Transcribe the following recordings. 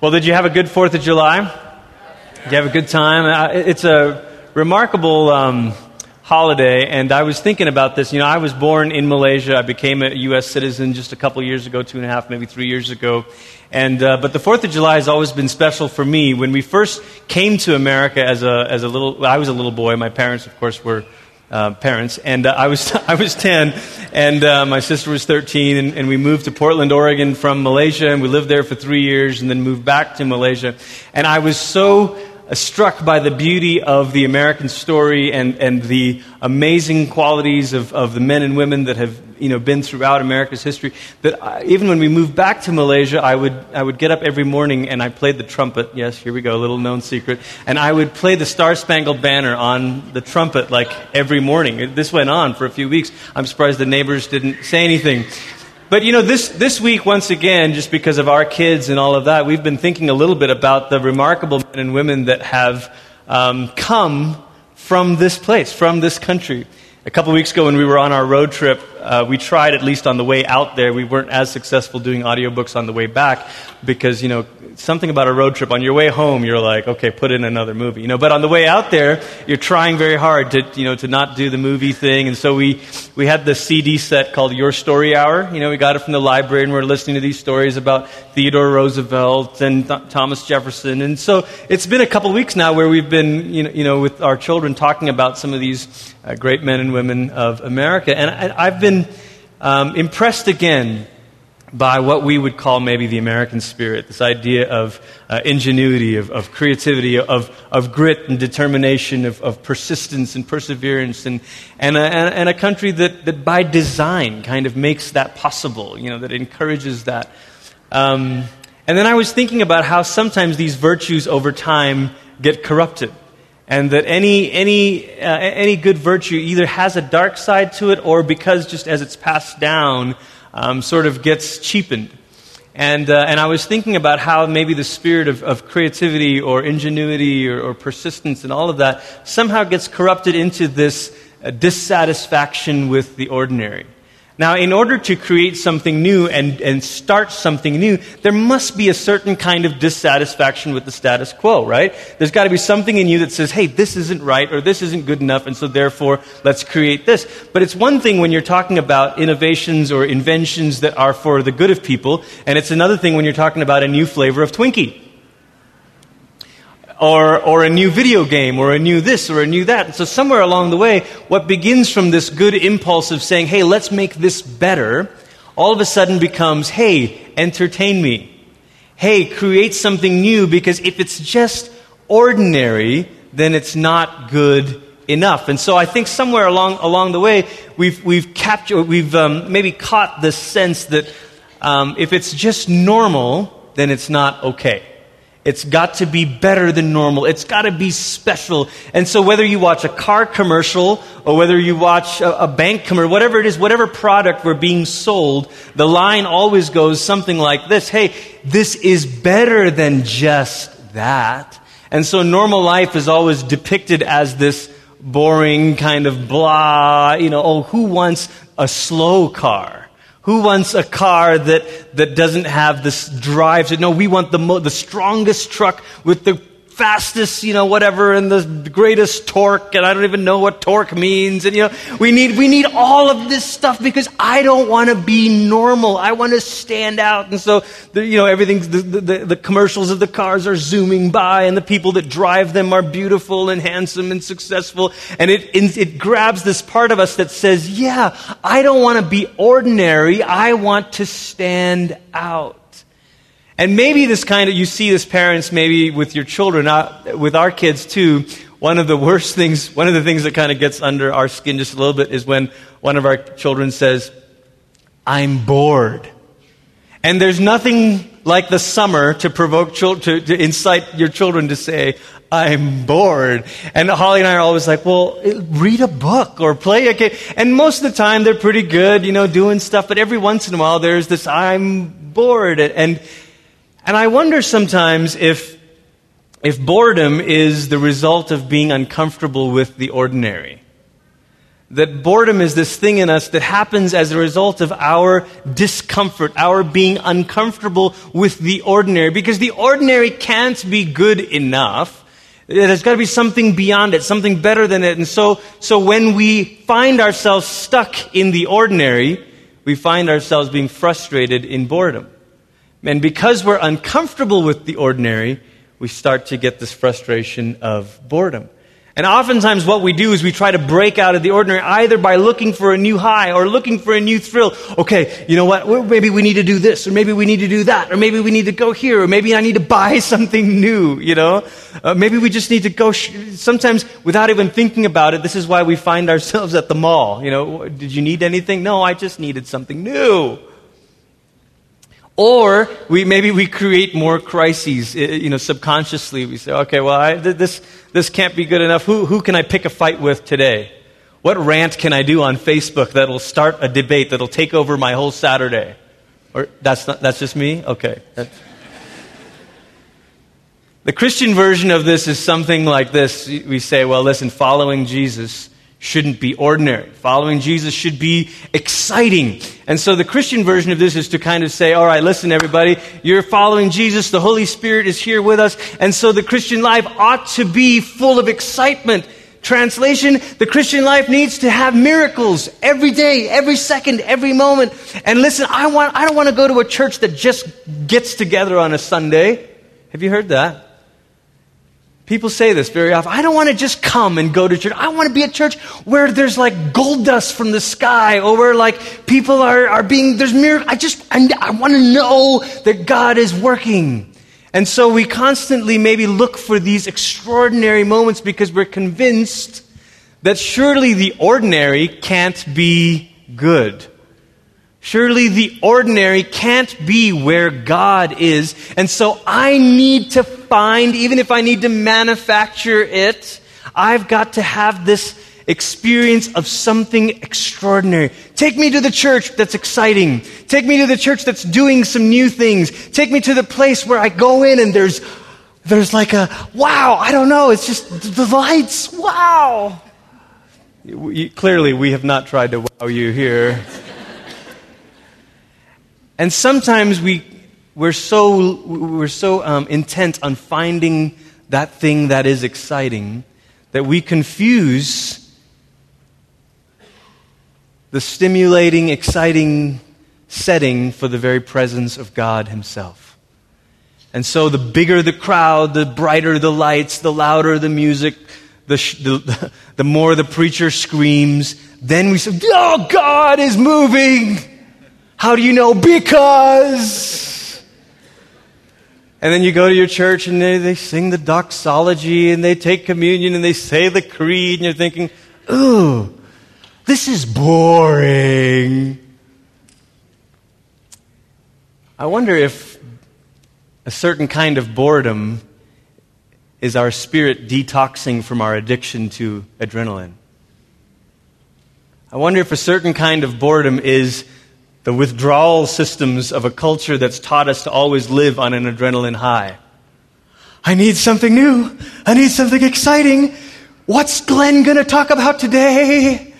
Well, did you have a good 4th of July? Did you have a good time? Uh, It's a remarkable um, holiday, and I was thinking about this. You know, I was born in Malaysia. I became a U.S. citizen just a couple years ago, two and a half, maybe three years ago. And, uh, but the 4th of July has always been special for me. When we first came to America as a, as a little, I was a little boy. My parents, of course, were uh, parents, and uh, I was I was ten, and uh, my sister was thirteen, and, and we moved to Portland, Oregon, from Malaysia, and we lived there for three years, and then moved back to Malaysia, and I was so Uh, struck by the beauty of the American story and, and the amazing qualities of, of the men and women that have you know, been throughout America's history that I, even when we moved back to Malaysia, I would, I would get up every morning and I played the trumpet. Yes, here we go, a little known secret. And I would play the Star Spangled Banner on the trumpet like every morning. This went on for a few weeks. I'm surprised the neighbors didn't say anything. But you know, this, this week, once again, just because of our kids and all of that, we've been thinking a little bit about the remarkable men and women that have um, come from this place, from this country. A couple weeks ago, when we were on our road trip, uh, we tried, at least on the way out there, we weren't as successful doing audiobooks on the way back because, you know, something about a road trip. On your way home, you're like, okay, put in another movie, you know. But on the way out there, you're trying very hard to, you know, to not do the movie thing. And so we, we had this CD set called Your Story Hour. You know, we got it from the library and we're listening to these stories about Theodore Roosevelt and Th- Thomas Jefferson. And so it's been a couple weeks now where we've been, you know, you know with our children talking about some of these uh, great men and women of America. And I, I've been um, impressed again by what we would call maybe the American spirit, this idea of uh, ingenuity, of, of creativity, of, of grit and determination, of, of persistence and perseverance, and, and, a, and a country that, that by design kind of makes that possible, you know, that encourages that. Um, and then I was thinking about how sometimes these virtues over time get corrupted. And that any, any, uh, any good virtue either has a dark side to it or because just as it's passed down, um, sort of gets cheapened. And, uh, and I was thinking about how maybe the spirit of, of creativity or ingenuity or, or, persistence and all of that somehow gets corrupted into this uh, dissatisfaction with the ordinary. Now, in order to create something new and, and start something new, there must be a certain kind of dissatisfaction with the status quo, right? There's got to be something in you that says, hey, this isn't right or this isn't good enough, and so therefore let's create this. But it's one thing when you're talking about innovations or inventions that are for the good of people, and it's another thing when you're talking about a new flavor of Twinkie or, or a new video game, or a new this, or a new that. And so, somewhere along the way, what begins from this good impulse of saying, hey, let's make this better, all of a sudden becomes, hey, entertain me. Hey, create something new, because if it's just ordinary, then it's not good enough. And so I think somewhere along, along the way, we've, we've captured, we've um, maybe caught the sense that um, if it's just normal, then it's not okay. It's got to be better than normal. It's got to be special. And so, whether you watch a car commercial or whether you watch a, a, bank commercial, whatever it is, whatever product we're being sold, the line always goes something like this Hey, this is better than just that. And so, normal life is always depicted as this boring kind of blah, you know, oh, who wants a slow car? Who wants a car that, that doesn't have this drive? No, we want the, mo- the strongest truck with the fastest, you know, whatever, and the greatest torque, and I don't even know what torque means. And, you know, we need, we need all of this stuff because I don't want to be normal. I want to stand out. And so, the, you know, everything, the, the, the commercials of the cars are zooming by, and the people that drive them are beautiful and handsome and successful. And it, it, it grabs this part of us that says, yeah, I don't want to be ordinary. I want to stand out. And maybe this kind of, you see this parents maybe with your children, uh, with our kids too. One of the worst things, one of the things that kind of gets under our skin just a little bit is when one of our children says, I'm bored. And there's nothing like the summer to provoke, to, to incite your children to say, I'm bored. And Holly and I are always like, well, read a book or play a game. And most of the time they're pretty good, you know, doing stuff. But every once in a while there's this, I'm bored. And, and I wonder sometimes if, if boredom is the result of being uncomfortable with the ordinary. that boredom is this thing in us that happens as a result of our discomfort, our being uncomfortable with the ordinary, because the ordinary can't be good enough. There's got to be something beyond it, something better than it. And so, so when we find ourselves stuck in the ordinary, we find ourselves being frustrated in boredom. And because we're uncomfortable with the ordinary, we start to get this frustration of boredom. And oftentimes, what we do is we try to break out of the ordinary either by looking for a new high or looking for a new thrill. Okay, you know what? Maybe we need to do this, or maybe we need to do that, or maybe we need to go here, or maybe I need to buy something new, you know? Uh, maybe we just need to go. Sh- Sometimes, without even thinking about it, this is why we find ourselves at the mall. You know, did you need anything? No, I just needed something new. Or we, maybe we create more crises, uh, you know, subconsciously. We say, okay, well, I, this, this can't be good enough. Who, who can I pick a fight with today? What rant can I do on Facebook that'll start a debate that'll take over my whole Saturday? Or that's, not, that's just me? Okay. The Christian version of this is something like this. We say, well, listen, following Jesus shouldn't be ordinary. Following Jesus should be exciting. And so the Christian version of this is to kind of say, all right, listen, everybody, you're following Jesus. The Holy Spirit is here with us. And so the Christian life ought to be full of excitement. Translation, the Christian life needs to have miracles every day, every second, every moment. And listen, I, want, I don't want to go to a church that just gets together on a Sunday. Have you heard that? People say this very often. I don't want to just come and go to church. I want to be at church where there's like gold dust from the sky or where like people are, are being, there's miracles. I just, I, I want to know that God is working. And so we constantly maybe look for these extraordinary moments because we're convinced that surely the ordinary can't be good. Surely the ordinary can't be where God is. And so I need to find, even if I need to manufacture it, I've got to have this experience of something extraordinary. Take me to the church that's exciting. Take me to the church that's doing some new things. Take me to the place where I go in and there's, there's like a, wow, I don't know, it's just the lights, wow. Clearly, we have not tried to wow you here. And sometimes we, we're so, we're so um, intent on finding that thing that is exciting that we confuse the stimulating, exciting setting for the very presence of God Himself. And so the bigger the crowd, the brighter the lights, the louder the music, the, the, the more the preacher screams, then we say, Oh, God is moving! How do you know? Because. And then you go to your church and they, they sing the doxology and they take communion and they say the creed and you're thinking, ooh, this is boring. I wonder if a certain kind of boredom is our spirit detoxing from our addiction to adrenaline. I wonder if a certain kind of boredom is the withdrawal systems of a culture that's taught us to always live on an adrenaline high. I need something new. I need something exciting. What's Glenn going to talk about today?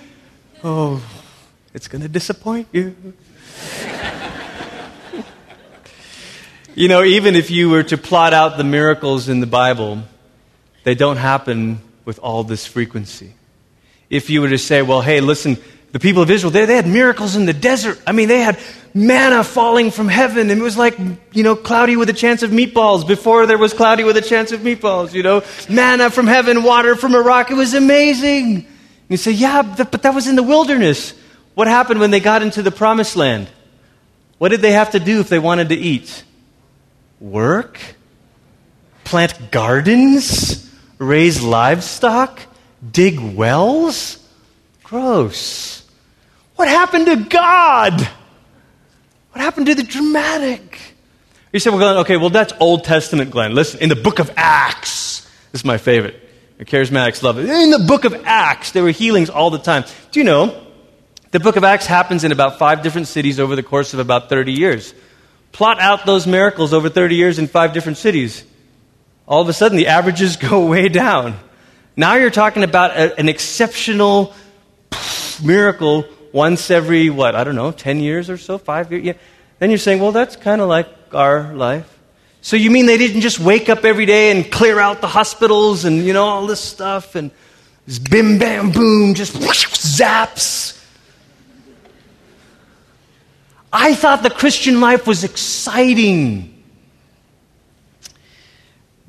Oh, it's going to disappoint you. you know, even if you were to plot out the miracles in the Bible, they don't happen with all this frequency. If you were to say, well, hey, listen, the people of Israel, they, they had miracles in the desert. I mean, they had manna falling from heaven. And it was like, you know, cloudy with a chance of meatballs before there was cloudy with a chance of meatballs, you know. Manna from heaven, water from a rock. It was amazing. And you say, yeah, but that was in the wilderness. What happened when they got into the promised land? What did they have to do if they wanted to eat? Work? Plant gardens? Raise livestock? Dig wells? Gross. What happened to God? What happened to the dramatic? You say, well, Glenn, okay, well, that's Old Testament, Glenn. Listen, in the book of Acts, this is my favorite. The charismatics love it. In the book of Acts, there were healings all the time. Do you know the book of Acts happens in about five different cities over the course of about 30 years? Plot out those miracles over 30 years in five different cities. All of a sudden, the averages go way down. Now you're talking about a, an exceptional miracle once every, what, I don't know, 10 years or so, five years. Yeah. Then you're saying, well, that's kind of like our life. So you mean they didn't just wake up every day and clear out the hospitals and, you know, all this stuff and this bim bam boom, just whoosh, zaps? I thought the Christian life was exciting.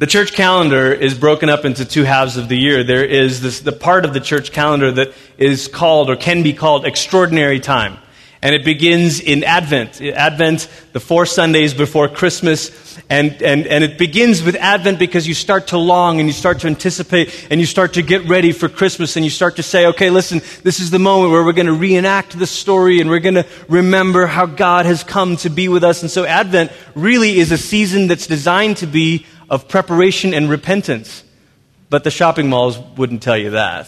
The church calendar is broken up into two halves of the year. There is this, the part of the church calendar that is called or can be called extraordinary time. And it begins in Advent. Advent, the four Sundays before Christmas. And, and, and it begins with Advent because you start to long and you start to anticipate and you start to get ready for Christmas and you start to say, okay, listen, this is the moment where we're going to reenact the story and we're going to remember how God has come to be with us. And so Advent really is a season that's designed to be of preparation and repentance. But the shopping malls wouldn't tell you that.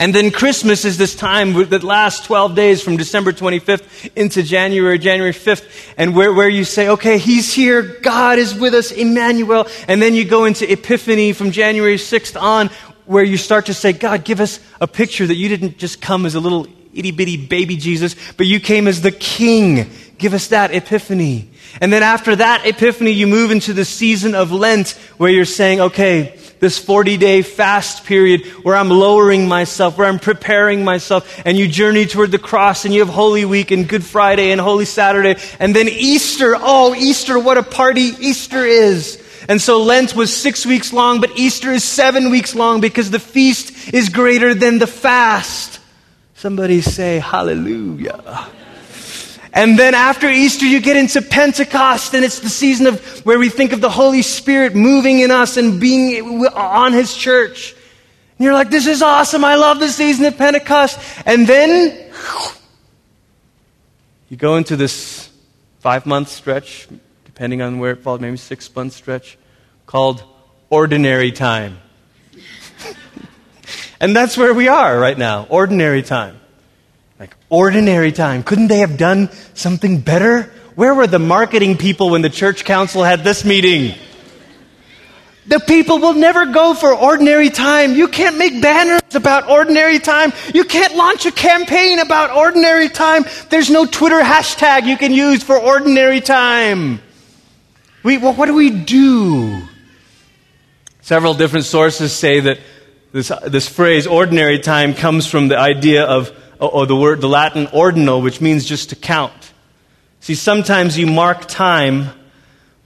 And then Christmas is this time that lasts 12 days from December 25th into January, January 5th, and where, where you say, okay, He's here, God is with us, Emmanuel. And then you go into Epiphany from January 6th on, where you start to say, God, give us a picture that you didn't just come as a little itty bitty baby Jesus, but you came as the King. Give us that Epiphany. And then after that epiphany, you move into the season of Lent where you're saying, okay, this 40 day fast period where I'm lowering myself, where I'm preparing myself, and you journey toward the cross, and you have Holy Week and Good Friday and Holy Saturday, and then Easter. Oh, Easter, what a party Easter is. And so Lent was six weeks long, but Easter is seven weeks long because the feast is greater than the fast. Somebody say hallelujah. And then after Easter, you get into Pentecost, and it's the season of where we think of the Holy Spirit moving in us and being on His church. And you're like, this is awesome. I love the season of Pentecost. And then you go into this five month stretch, depending on where it falls, maybe six month stretch, called ordinary time. and that's where we are right now, ordinary time. Like, ordinary time. Couldn't they have done something better? Where were the marketing people when the church council had this meeting? The people will never go for ordinary time. You can't make banners about ordinary time. You can't launch a campaign about ordinary time. There's no Twitter hashtag you can use for ordinary time. We, well, what do we do? Several different sources say that this, this phrase, ordinary time, comes from the idea of or the word, the Latin ordinal, which means just to count. See, sometimes you mark time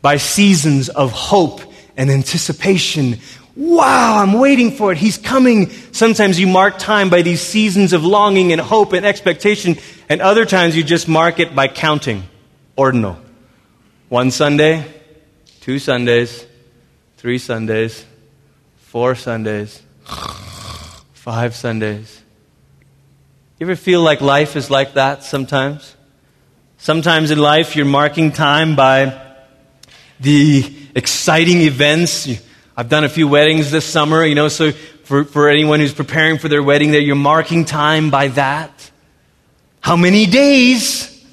by seasons of hope and anticipation. Wow, I'm waiting for it. He's coming. Sometimes you mark time by these seasons of longing and hope and expectation, and other times you just mark it by counting. Ordinal. One Sunday, two Sundays, three Sundays, four Sundays, five Sundays. You ever feel like life is like that sometimes? Sometimes in life you're marking time by the exciting events. I've done a few weddings this summer, you know, so for, for anyone who's preparing for their wedding, that you're marking time by that. How many days?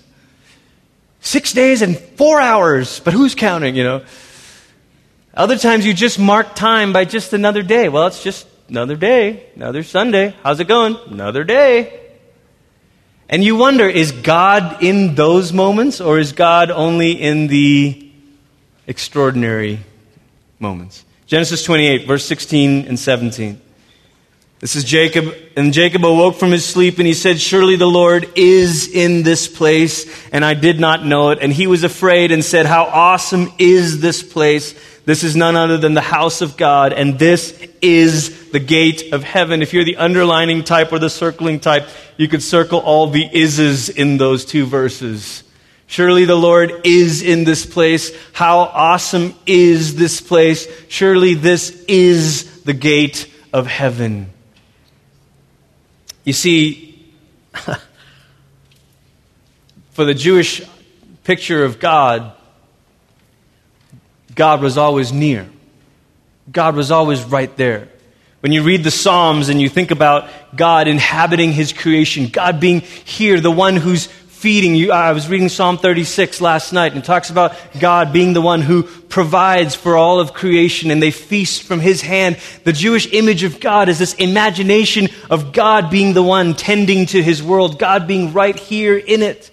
Six days and four hours, but who's counting, you know? Other times you just mark time by just another day. Well, it's just another day, another Sunday. How's it going? Another day. And you wonder, is God in those moments or is God only in the extraordinary moments? Genesis 28, verse 16 and 17. This is Jacob, and Jacob awoke from his sleep and he said, Surely the Lord is in this place, and I did not know it. And he was afraid and said, How awesome is this place! This is none other than the house of God, and this is the gate of heaven. If you're the underlining type or the circling type, you could circle all the is's in those two verses. Surely the Lord is in this place. How awesome is this place? Surely this is the gate of heaven. You see, for the Jewish picture of God, God was always near. God was always right there. When you read the Psalms and you think about God inhabiting His creation, God being here, the one who's feeding. You, I was reading Psalm 36 last night and it talks about God being the one who provides for all of creation and they feast from his hand. The Jewish image of God is this imagination of God being the one tending to his world, God being right here in it.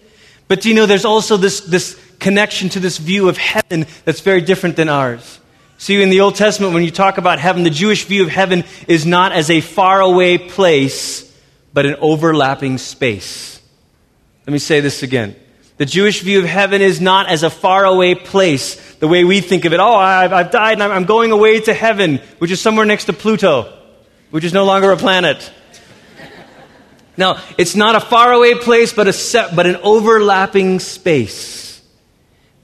But you know, there's also this, this connection to this view of heaven that's very different than ours. See, in the Old Testament, when you talk about heaven, the Jewish view of heaven is not as a faraway place, but an overlapping space. Let me say this again. The Jewish view of heaven is not as a faraway place, the way we think of it. Oh, I've, I've died and I'm going away to heaven, which is somewhere next to Pluto, which is no longer a planet. Now, it's not a faraway place, but, a set, but an overlapping space.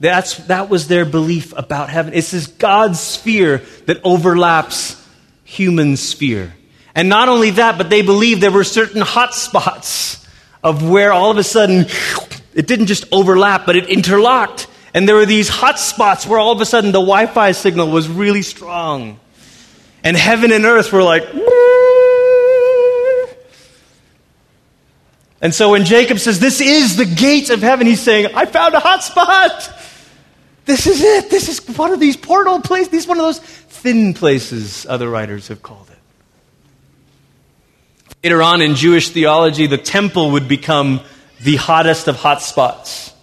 That's, that was their belief about heaven. It's this God's sphere that overlaps human sphere. And not only that, but they believed there were certain hot spots of where all of a sudden it didn't just overlap, but it interlocked. And there were these hot spots where all of a sudden the Wi Fi signal was really strong. And heaven and earth were like, and so when Jacob says, This is the gate of heaven, he's saying, I found a hot spot. This is it. This is one of these portal places. This is one of those thin places, other writers have called it. Later on in Jewish theology, the temple would become the hottest of hot spots.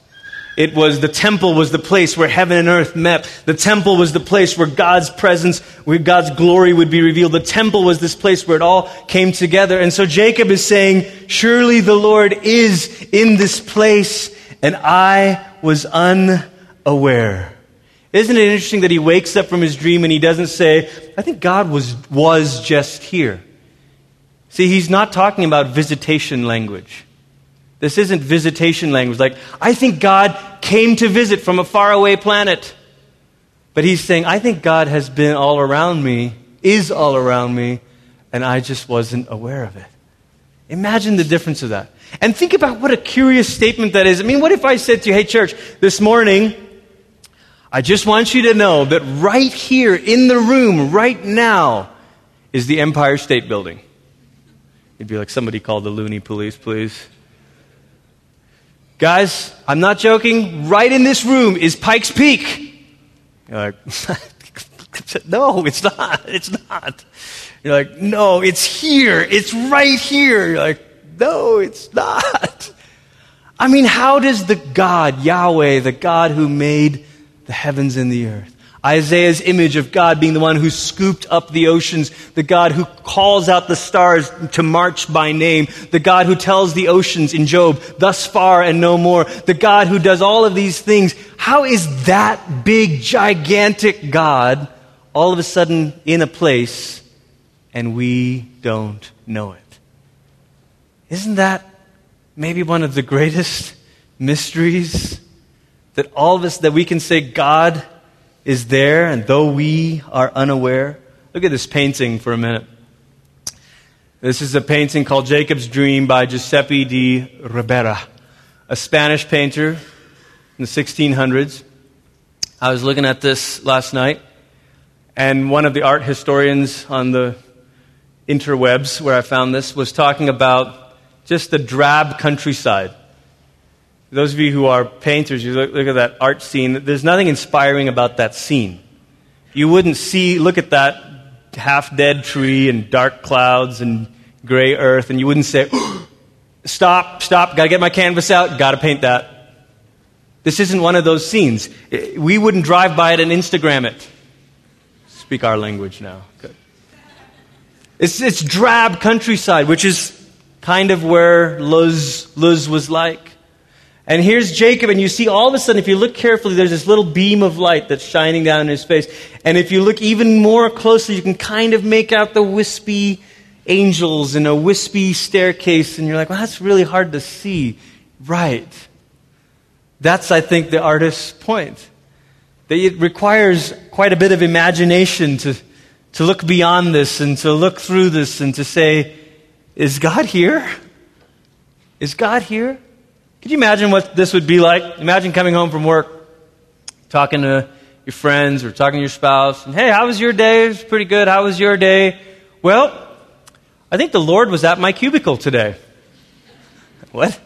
It was the temple was the place where heaven and earth met. The temple was the place where God's presence, where God's glory would be revealed. The temple was this place where it all came together. And so Jacob is saying, surely the Lord is in this place and I was unaware. Isn't it interesting that he wakes up from his dream and he doesn't say, I think God was, was just here. See, he's not talking about visitation language. This isn't visitation language. Like, I think God came to visit from a faraway planet. But he's saying, I think God has been all around me, is all around me, and I just wasn't aware of it. Imagine the difference of that. And think about what a curious statement that is. I mean, what if I said to you, hey, church, this morning, I just want you to know that right here in the room, right now, is the Empire State Building. You'd be like, somebody call the loony police, please. Guys, I'm not joking. Right in this room is Pikes Peak. You're like, no, it's not. It's not. You're like, no, it's here. It's right here. You're like, no, it's not. I mean, how does the God, Yahweh, the God who made the heavens and the earth, Isaiah's image of God being the one who scooped up the oceans, the God who calls out the stars to march by name, the God who tells the oceans in Job, thus far and no more, the God who does all of these things. How is that big, gigantic God all of a sudden in a place and we don't know it? Isn't that maybe one of the greatest mysteries that all of us, that we can say God is there, and though we are unaware, look at this painting for a minute. This is a painting called Jacob's Dream by Giuseppe di Ribera, a Spanish painter in the 1600s. I was looking at this last night, and one of the art historians on the interwebs where I found this was talking about just the drab countryside those of you who are painters, you look, look at that art scene, there's nothing inspiring about that scene. You wouldn't see, look at that half dead tree and dark clouds and gray earth, and you wouldn't say, Stop, stop, gotta get my canvas out, gotta paint that. This isn't one of those scenes. We wouldn't drive by it and Instagram it. Speak our language now. Good. It's, it's drab countryside, which is kind of where Luz, Luz was like. And here's Jacob, and you see all of a sudden, if you look carefully, there's this little beam of light that's shining down in his face. And if you look even more closely, you can kind of make out the wispy angels and a wispy staircase. And you're like, well, that's really hard to see. Right. That's, I think, the artist's point. That it requires quite a bit of imagination to, to look beyond this and to look through this and to say, is God here? Is God here? Could you imagine what this would be like? Imagine coming home from work, talking to your friends or talking to your spouse, and hey, how was your day? It was pretty good. How was your day? Well, I think the Lord was at my cubicle today. What?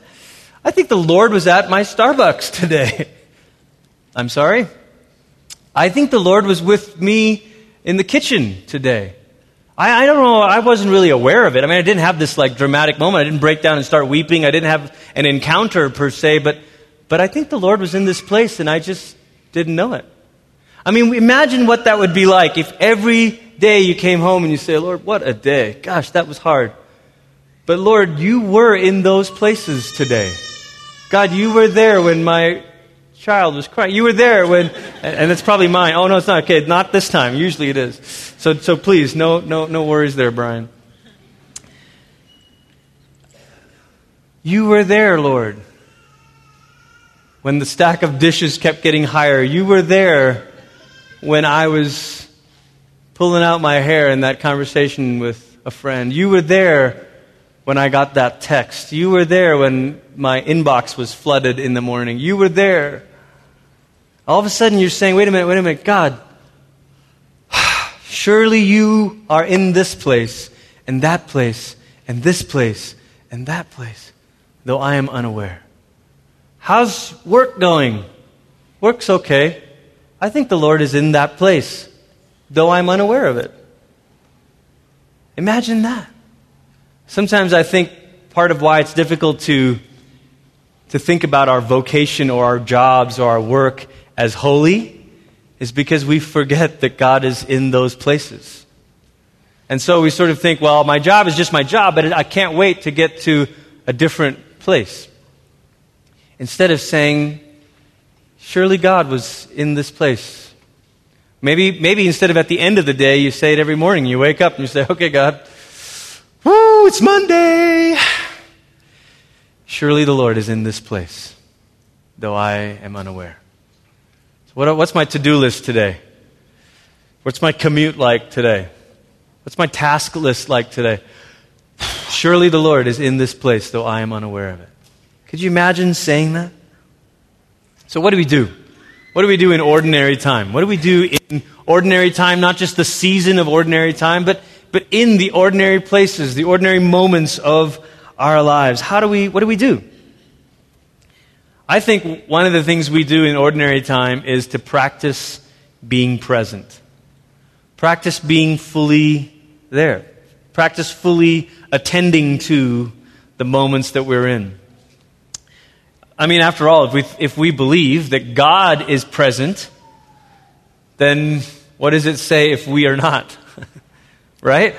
I think the Lord was at my Starbucks today. I'm sorry? I think the Lord was with me in the kitchen today. I, I, don't know, I wasn't really aware of it. I mean, I didn't have this like dramatic moment. I didn't break down and start weeping. I didn't have an encounter per se, but, but I think the Lord was in this place and I just didn't know it. I mean, imagine what that would be like if every day you came home and you say, Lord, what a day. Gosh, that was hard. But Lord, you were in those places today. God, you were there when my child was crying. You were there when, and it's probably mine. Oh, no, it's not. Okay, not this time. Usually it is. So, so please, no, no, no worries there, Brian. You were there, Lord. When the stack of dishes kept getting higher, you were there when I was pulling out my hair in that conversation with a friend. You were there when I got that text. You were there when my inbox was flooded in the morning. You were there. All of a sudden, you're saying, wait a minute, wait a minute, God, surely you are in this place, and that place, and this place, and that place, though I am unaware. How's work going? Work's okay. I think the Lord is in that place, though I'm unaware of it. Imagine that. Sometimes I think part of why it's difficult to, to think about our vocation or our jobs or our work as holy is because we forget that God is in those places. And so we sort of think, well, my job is just my job, but I can't wait to get to a different place. Instead of saying, surely God was in this place. Maybe, maybe instead of at the end of the day, you say it every morning. You wake up and you say, okay, God, woo, it's Monday. Surely the Lord is in this place, though I am unaware. What, what's my to do list today? What's my commute like today? What's my task list like today? Surely the Lord is in this place, though I am unaware of it. Could you imagine saying that? So, what do we do? What do we do in ordinary time? What do we do in ordinary time? Not just the season of ordinary time, but, but in the ordinary places, the ordinary moments of our lives. How do we, what do we do? I think one of the things we do in ordinary time is to practice being present. Practice being fully there. Practice fully attending to the moments that we're in. I mean, after all, if we, if we believe that God is present, then what does it say if we are not? right?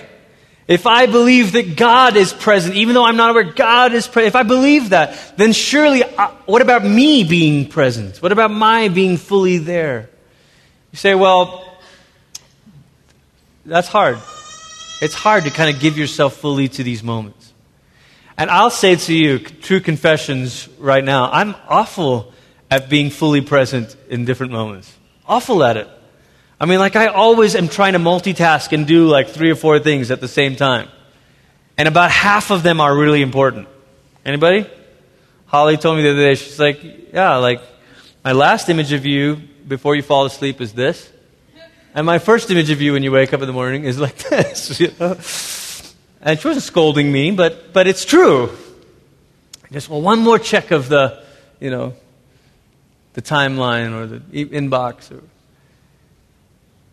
If I believe that God is present, even though I'm not aware God is present, if I believe that, then surely, uh, what about me being present? What about my being fully there? You say, well, that's hard. It's hard to kind of give yourself fully to these moments. And I'll say to you, true confessions right now, I'm awful at being fully present in different moments. Awful at it. I mean, like, I always am trying to multitask and do like three or four things at the same time. And about half of them are really important. Anybody? Holly told me the other day, she's like, yeah, like, my last image of you before you fall asleep is this. And my first image of you when you wake up in the morning is like this. You know? And she wasn't scolding me, but, but it's true. Just, well, one more check of the, you know, the timeline or the inbox or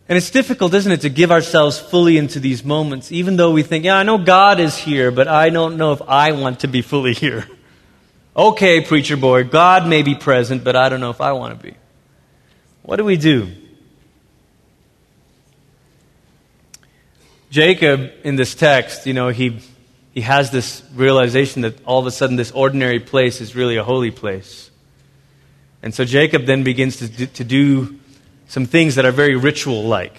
and it's difficult, isn't it, to give ourselves fully into these moments, even though we think, yeah, I know God is here, but I don't know if I want to be fully here. Okay, preacher boy, God may be present, but I don't know if I want to be. What do we do? Jacob, in this text, you know, he, he has this realization that all of a sudden this ordinary place is really a holy place. And so Jacob then begins to to do some things that are very ritual like.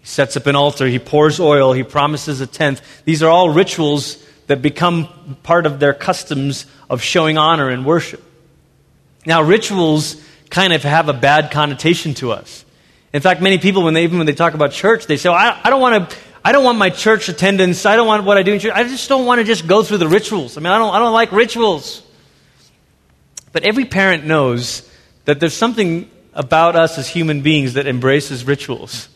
He sets up an altar, he pours oil, he promises a tenth. These are all rituals that become part of their customs of showing honor and worship. Now, rituals kind of have a bad connotation to us. In fact, many people, when they, even when they talk about church, they say, well, I, I don't want to. I don't want my church attendance. I don't want what I do in church. I just don't want to just go through the rituals. I mean, I don't, I don't like rituals. But every parent knows that there's something about us as human beings that embraces rituals.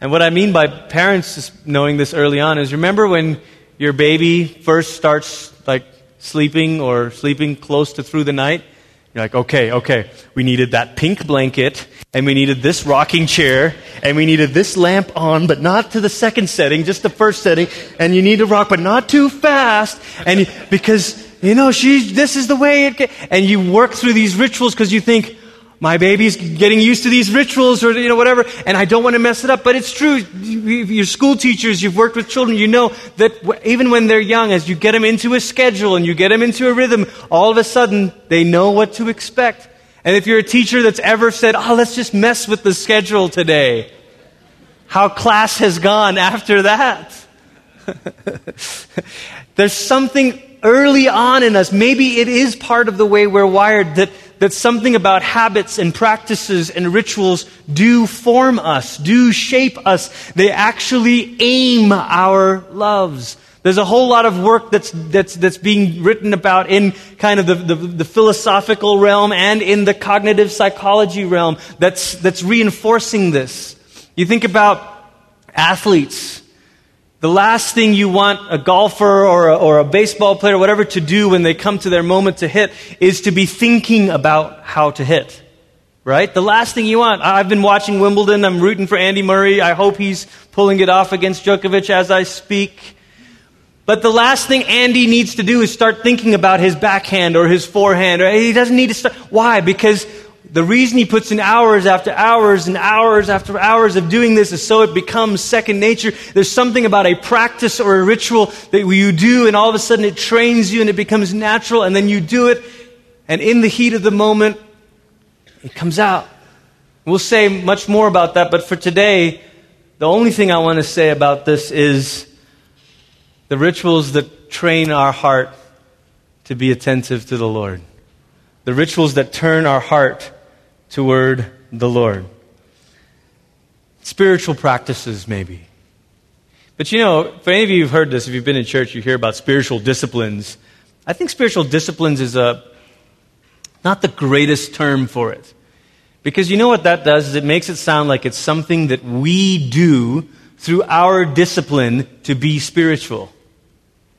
And what I mean by parents knowing this early on is remember when your baby first starts like sleeping or sleeping close to through the night. You're like, okay, okay, we needed that pink blanket, and we needed this rocking chair, and we needed this lamp on, but not to the second setting, just the first setting, and you need to rock, but not too fast, and you, because, you know, she, this is the way it, and you work through these rituals because you think, my baby's getting used to these rituals or you know whatever and i don't want to mess it up but it's true. You're school teachers you've worked with children you know that even when they're young as you get them into a schedule and you get them into a rhythm all of a sudden they know what to expect. And if you're a teacher that's ever said oh let's just mess with the schedule today how class has gone after that? There's something early on in us maybe it is part of the way we're wired that that something about habits and practices and rituals do form us, do shape us. They actually aim our loves. There's a whole lot of work that's, that's, that's being written about in kind of the, the, the, philosophical realm and in the cognitive psychology realm that's, that's reinforcing this. You think about athletes the last thing you want a golfer or a, or a baseball player, or whatever, to do when they come to their moment to hit is to be thinking about how to hit. Right? The last thing you want. I've been watching Wimbledon. I'm rooting for Andy Murray. I hope he's pulling it off against Djokovic as I speak. But the last thing Andy needs to do is start thinking about his backhand or his forehand. Or he doesn't need to start. Why? Because the reason he puts in hours after hours and hours after hours of doing this is so it becomes second nature. There's something about a practice or a ritual that you do, and all of a sudden it trains you and it becomes natural, and then you do it, and in the heat of the moment, it comes out. We'll say much more about that, but for today, the only thing I want to say about this is the rituals that train our heart to be attentive to the Lord. The rituals that turn our heart toward the Lord. Spiritual practices, maybe. But you know, for any of you who've heard this, if you've been in church, you hear about spiritual disciplines. I think spiritual disciplines is a, not the greatest term for it. Because you know what that does is it makes it sound like it's something that we do through our discipline to be spiritual.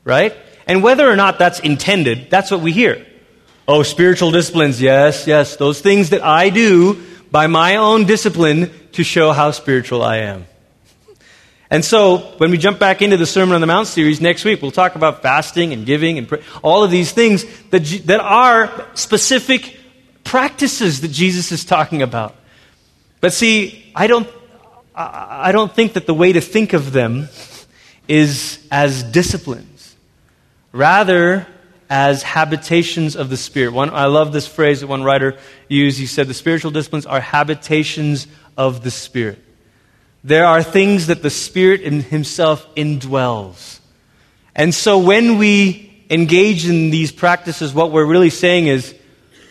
Right? And whether or not that's intended, that's what we hear. Oh, spiritual disciplines. Yes, yes. Those things that I do by my own discipline to show how spiritual I am. And so, when we jump back into the Sermon on the Mount series next week, we'll talk about fasting and giving and all of these things that, that are specific practices that Jesus is talking about. But see, I don't, I don't think that the way to think of them is as disciplines. Rather, as habitations of the Spirit. One, I love this phrase that one writer used. He said, The spiritual disciplines are habitations of the Spirit. There are things that the Spirit in Himself indwells. And so when we engage in these practices, what we're really saying is,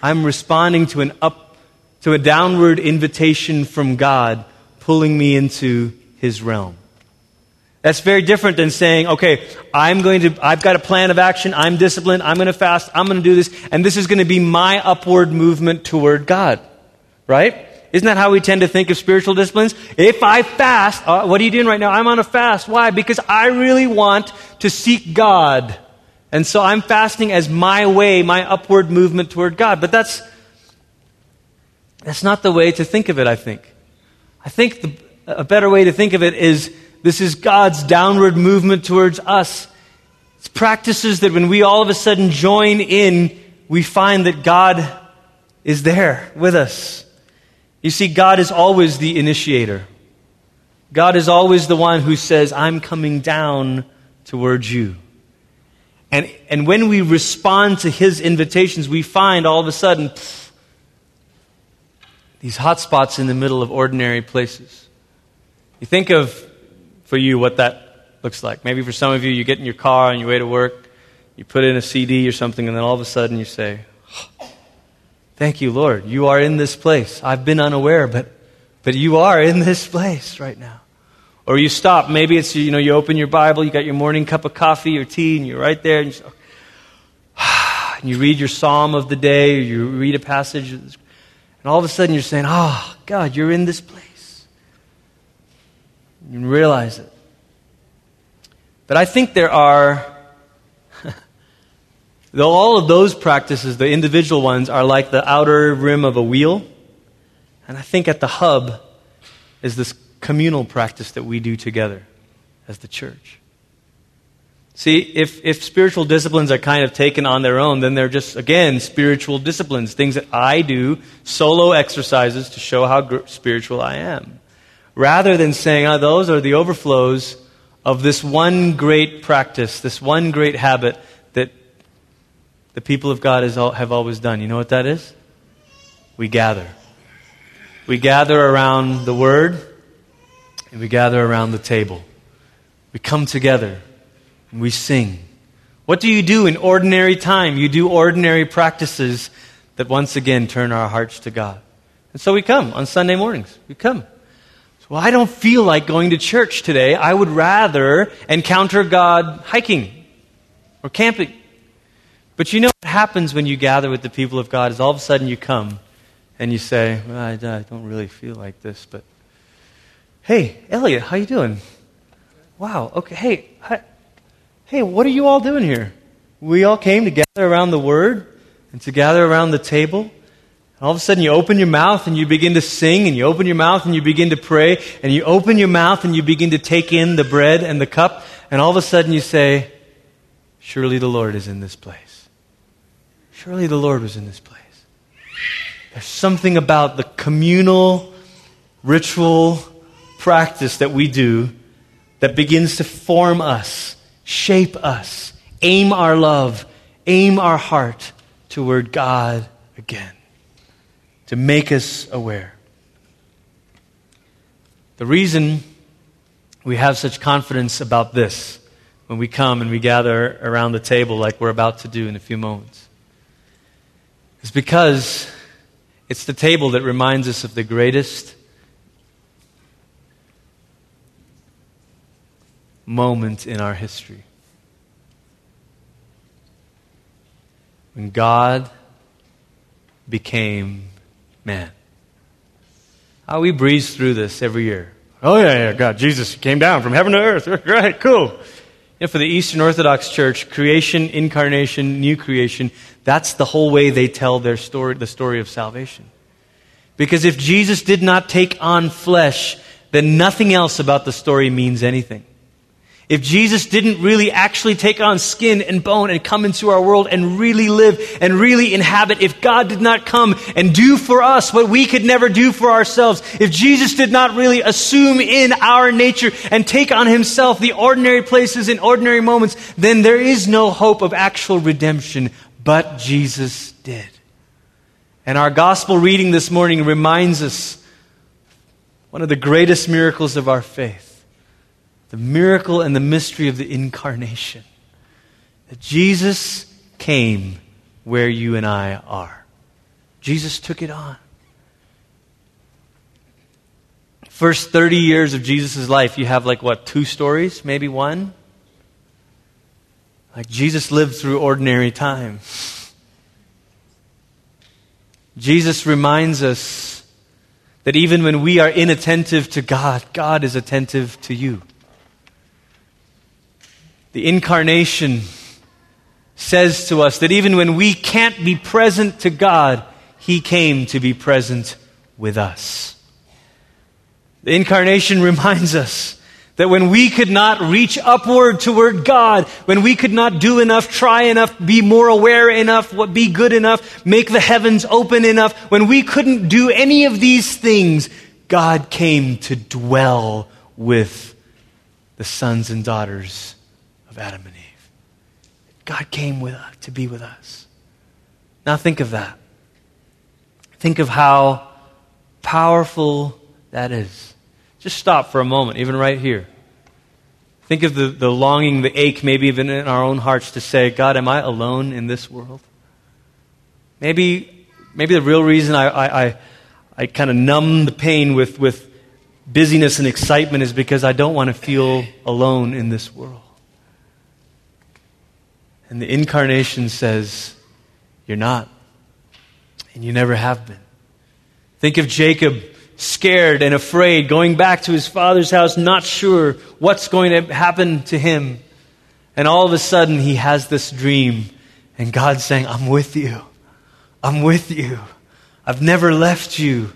I'm responding to an up, to a downward invitation from God, pulling me into His realm. That's very different than saying, okay, I'm going to, I've got a plan of action, I'm disciplined, I'm going to fast, I'm going to do this, and this is going to be my upward movement toward God. Right? Isn't that how we tend to think of spiritual disciplines? If I fast, uh, what are you doing right now? I'm on a fast. Why? Because I really want to seek God. And so I'm fasting as my way, my upward movement toward God. But that's, that's not the way to think of it, I think. I think the, a better way to think of it is this is God's downward movement towards us. It's practices that when we all of a sudden join in, we find that God is there with us. You see, God is always the initiator. God is always the one who says, I'm coming down towards you. And, and when we respond to his invitations, we find all of a sudden pff, these hot spots in the middle of ordinary places. You think of for you what that looks like. Maybe for some of you, you get in your car on your way to work, you put in a CD or something, and then all of a sudden you say, Thank you, Lord. You are in this place. I've been unaware, but, but you are in this place right now. Or you stop. Maybe it's, you know, you open your Bible, you got your morning cup of coffee or tea, and you're right there, and you, and you read your psalm of the day, or you read a passage, and all of a sudden you're saying, Oh, God, you're in this place. You realize it. But I think there are Though all of those practices, the individual ones, are like the outer rim of a wheel. And I think at the hub is this communal practice that we do together as the church. See, if, if spiritual disciplines are kind of taken on their own, then they're just, again, spiritual disciplines, things that I do, solo exercises to show how gr- spiritual I am. Rather than saying, oh, those are the overflows of this one great practice, this one great habit that the people of God has, have always done. You know what that is? We gather. We gather around the Word, and we gather around the table. We come together and we sing. What do you do in ordinary time? You do ordinary practices that once again turn our hearts to God. And so we come on Sunday mornings. We come. Well, I don't feel like going to church today. I would rather encounter God hiking or camping. But you know what happens when you gather with the people of God is all of a sudden you come and you say, well, I, I don't really feel like this, but hey, Elliot, how you doing? Wow, okay, hey, hi, hey, what are you all doing here? We all came together around the Word and to gather around the table all of a sudden, you open your mouth and you begin to sing, and you open your mouth and you begin to pray, and you open your mouth and you begin to take in the bread and the cup, and all of a sudden you say, Surely the Lord is in this place. Surely the Lord was in this place. There's something about the communal ritual practice that we do that begins to form us, shape us, aim our love, aim our heart toward God again to make us aware. The reason we have such confidence about this when we come and we gather around the table like we're about to do in a few moments is because it's the table that reminds us of the greatest moment in our history. When God became man. How we breeze through this every year. Oh, yeah, yeah, God, Jesus came down from heaven to earth. Great, cool. You know, for the Eastern Orthodox Church, creation, incarnation, new creation, that's the whole way they tell their story, the story of salvation. Because if Jesus did not take on flesh, then nothing else about the story means anything. If Jesus didn't really actually take on skin and bone and come into our world and really live and really inhabit, if God did not come and do for us what we could never do for ourselves, if Jesus did not really assume in our nature and take on himself the ordinary places and ordinary moments, then there is no hope of actual redemption. But Jesus did. And our gospel reading this morning reminds us one of the greatest miracles of our faith the miracle and the mystery of the incarnation. That Jesus came where you and I are. Jesus took it on. First 30 years of Jesus' life, you have like what, two stories, maybe one? Like Jesus lived through ordinary time. Jesus reminds us that even when we are inattentive to God, God is attentive to you. The incarnation says to us that even when we can't be present to God, He came to be present with us. The incarnation reminds us that when we could not reach upward toward God, when we could not do enough, try enough, be more aware enough, be good enough, make the heavens open enough, when we couldn't do any of these things, God came to dwell with the sons and daughters of Adam and Eve. God came with us, to be with us. Now think of that. Think of how powerful that is. Just stop for a moment, even right here. Think of the, the longing, the ache, maybe even in our own hearts to say, God, am I alone in this world? Maybe, maybe the real reason I, I, I, I kind of numb the pain with, with busyness and excitement is because I don't want to feel alone in this world. And the incarnation says, You're not. And you never have been. Think of Jacob scared and afraid, going back to his father's house, not sure what's going to happen to him. And all of a sudden, he has this dream. And God's saying, I'm with you. I'm with you. I've never left you.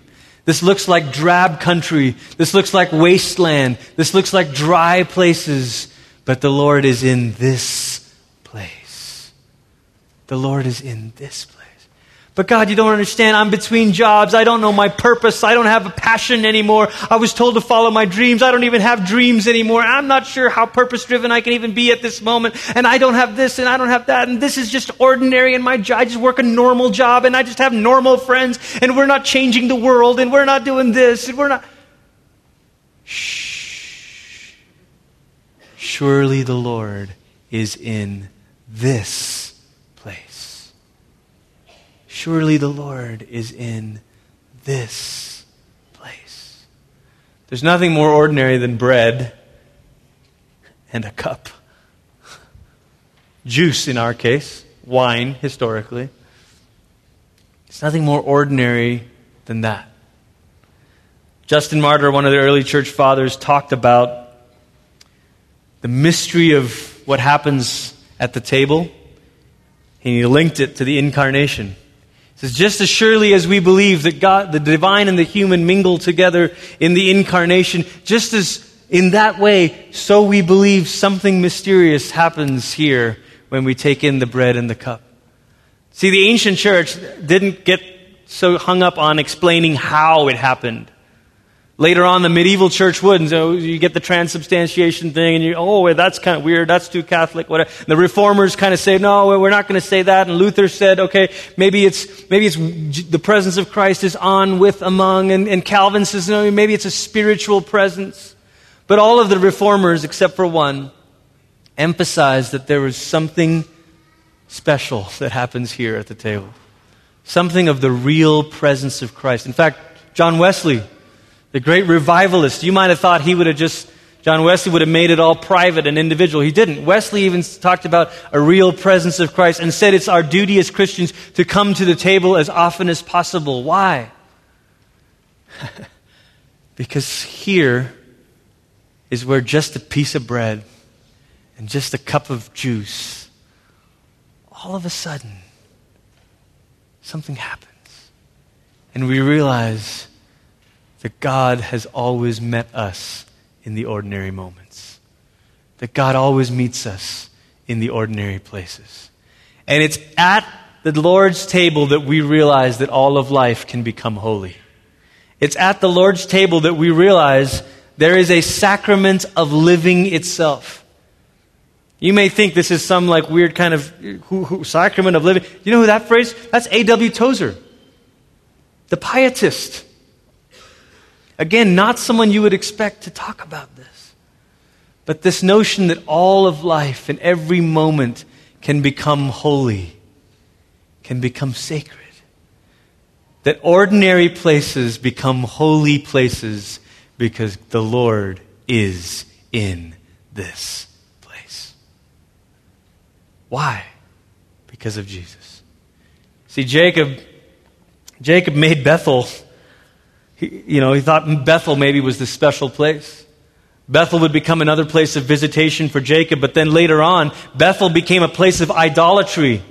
This looks like drab country. This looks like wasteland. This looks like dry places. But the Lord is in this. The Lord is in this place. But God, you don't understand. I'm between jobs. I don't know my purpose. I don't have a passion anymore. I was told to follow my dreams. I don't even have dreams anymore. I'm not sure how purpose driven I can even be at this moment. And I don't have this and I don't have that. And this is just ordinary And my job. I just work a normal job and I just have normal friends. And we're not changing the world and we're not doing this and we're not. Shh. Surely the Lord is in this Surely the Lord is in this place. There's nothing more ordinary than bread and a cup. Juice, in our case, wine, historically. It's nothing more ordinary than that. Justin Martyr, one of the early church fathers, talked about the mystery of what happens at the table, and he linked it to the incarnation. Says, just as surely as we believe that God, the divine and the human mingle together in the incarnation, just as in that way, so we believe something mysterious happens here when we take in the bread and the cup. See, the ancient church didn't get so hung up on explaining how it happened. Later on, the medieval church would, and so you get the transubstantiation thing, and you, oh, that's kind of weird, that's too Catholic, whatever. The reformers kind of say, no, we're not going to say that, and Luther said, okay, maybe it's, maybe it's the presence of Christ is on, with, among, and, and Calvin says, no, maybe it's a spiritual presence. But all of the reformers, except for one, emphasized that there was something special that happens here at the table. Something of the real presence of Christ. In fact, John Wesley, the great revivalist. You might have thought he would have just, John Wesley would have made it all private and individual. He didn't. Wesley even talked about a real presence of Christ and said it's our duty as Christians to come to the table as often as possible. Why? because here is where just a piece of bread and just a cup of juice, all of a sudden, something happens. And we realize that God has always met us in the ordinary moments, that God always meets us in the ordinary places. And it's at the Lord's table that we realize that all of life can become holy. It's at the Lord's table that we realize there is a sacrament of living itself. You may think this is some like weird kind of who, who, sacrament of living. You know who that phrase? That's A.W. Tozer, the pietist. Again, not someone you would expect to talk about this. But this notion that all of life and every moment can become holy, can become sacred. That ordinary places become holy places because the Lord is in this place. Why? Because of Jesus. See, Jacob, Jacob made Bethel he, you know, he thought Bethel maybe was the special place. Bethel would become another place of visitation for Jacob, but then later on, Bethel became a place of idolatry.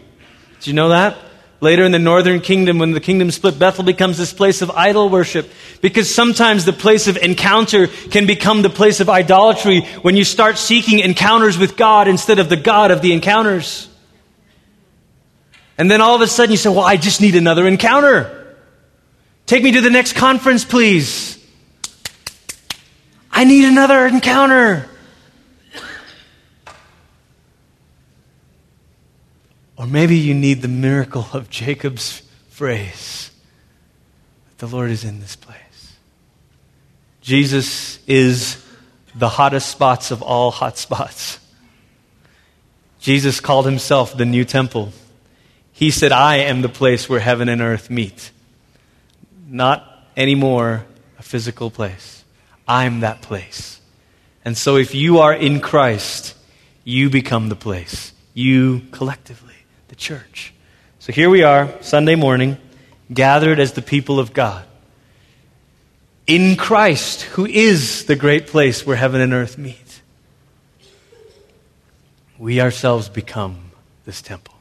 Did you know that? Later in the northern kingdom, when the kingdom split, Bethel becomes this place of idol worship. Because sometimes the place of encounter can become the place of idolatry when you start seeking encounters with God instead of the God of the encounters. And then all of a sudden you say, Well, I just need another encounter. Take me to the next conference, please. I need another encounter. Or maybe you need the miracle of Jacob's phrase that the Lord is in this place. Jesus is the hottest spots of all hot spots. Jesus called himself the new temple. He said, I am the place where heaven and earth meet not anymore a physical place. I'm that place. And so if you are in Christ, you become the place. You collectively, the church. So here we are, Sunday morning, gathered as the people of God. In Christ, who is the great place where heaven and earth meet. We ourselves become this temple.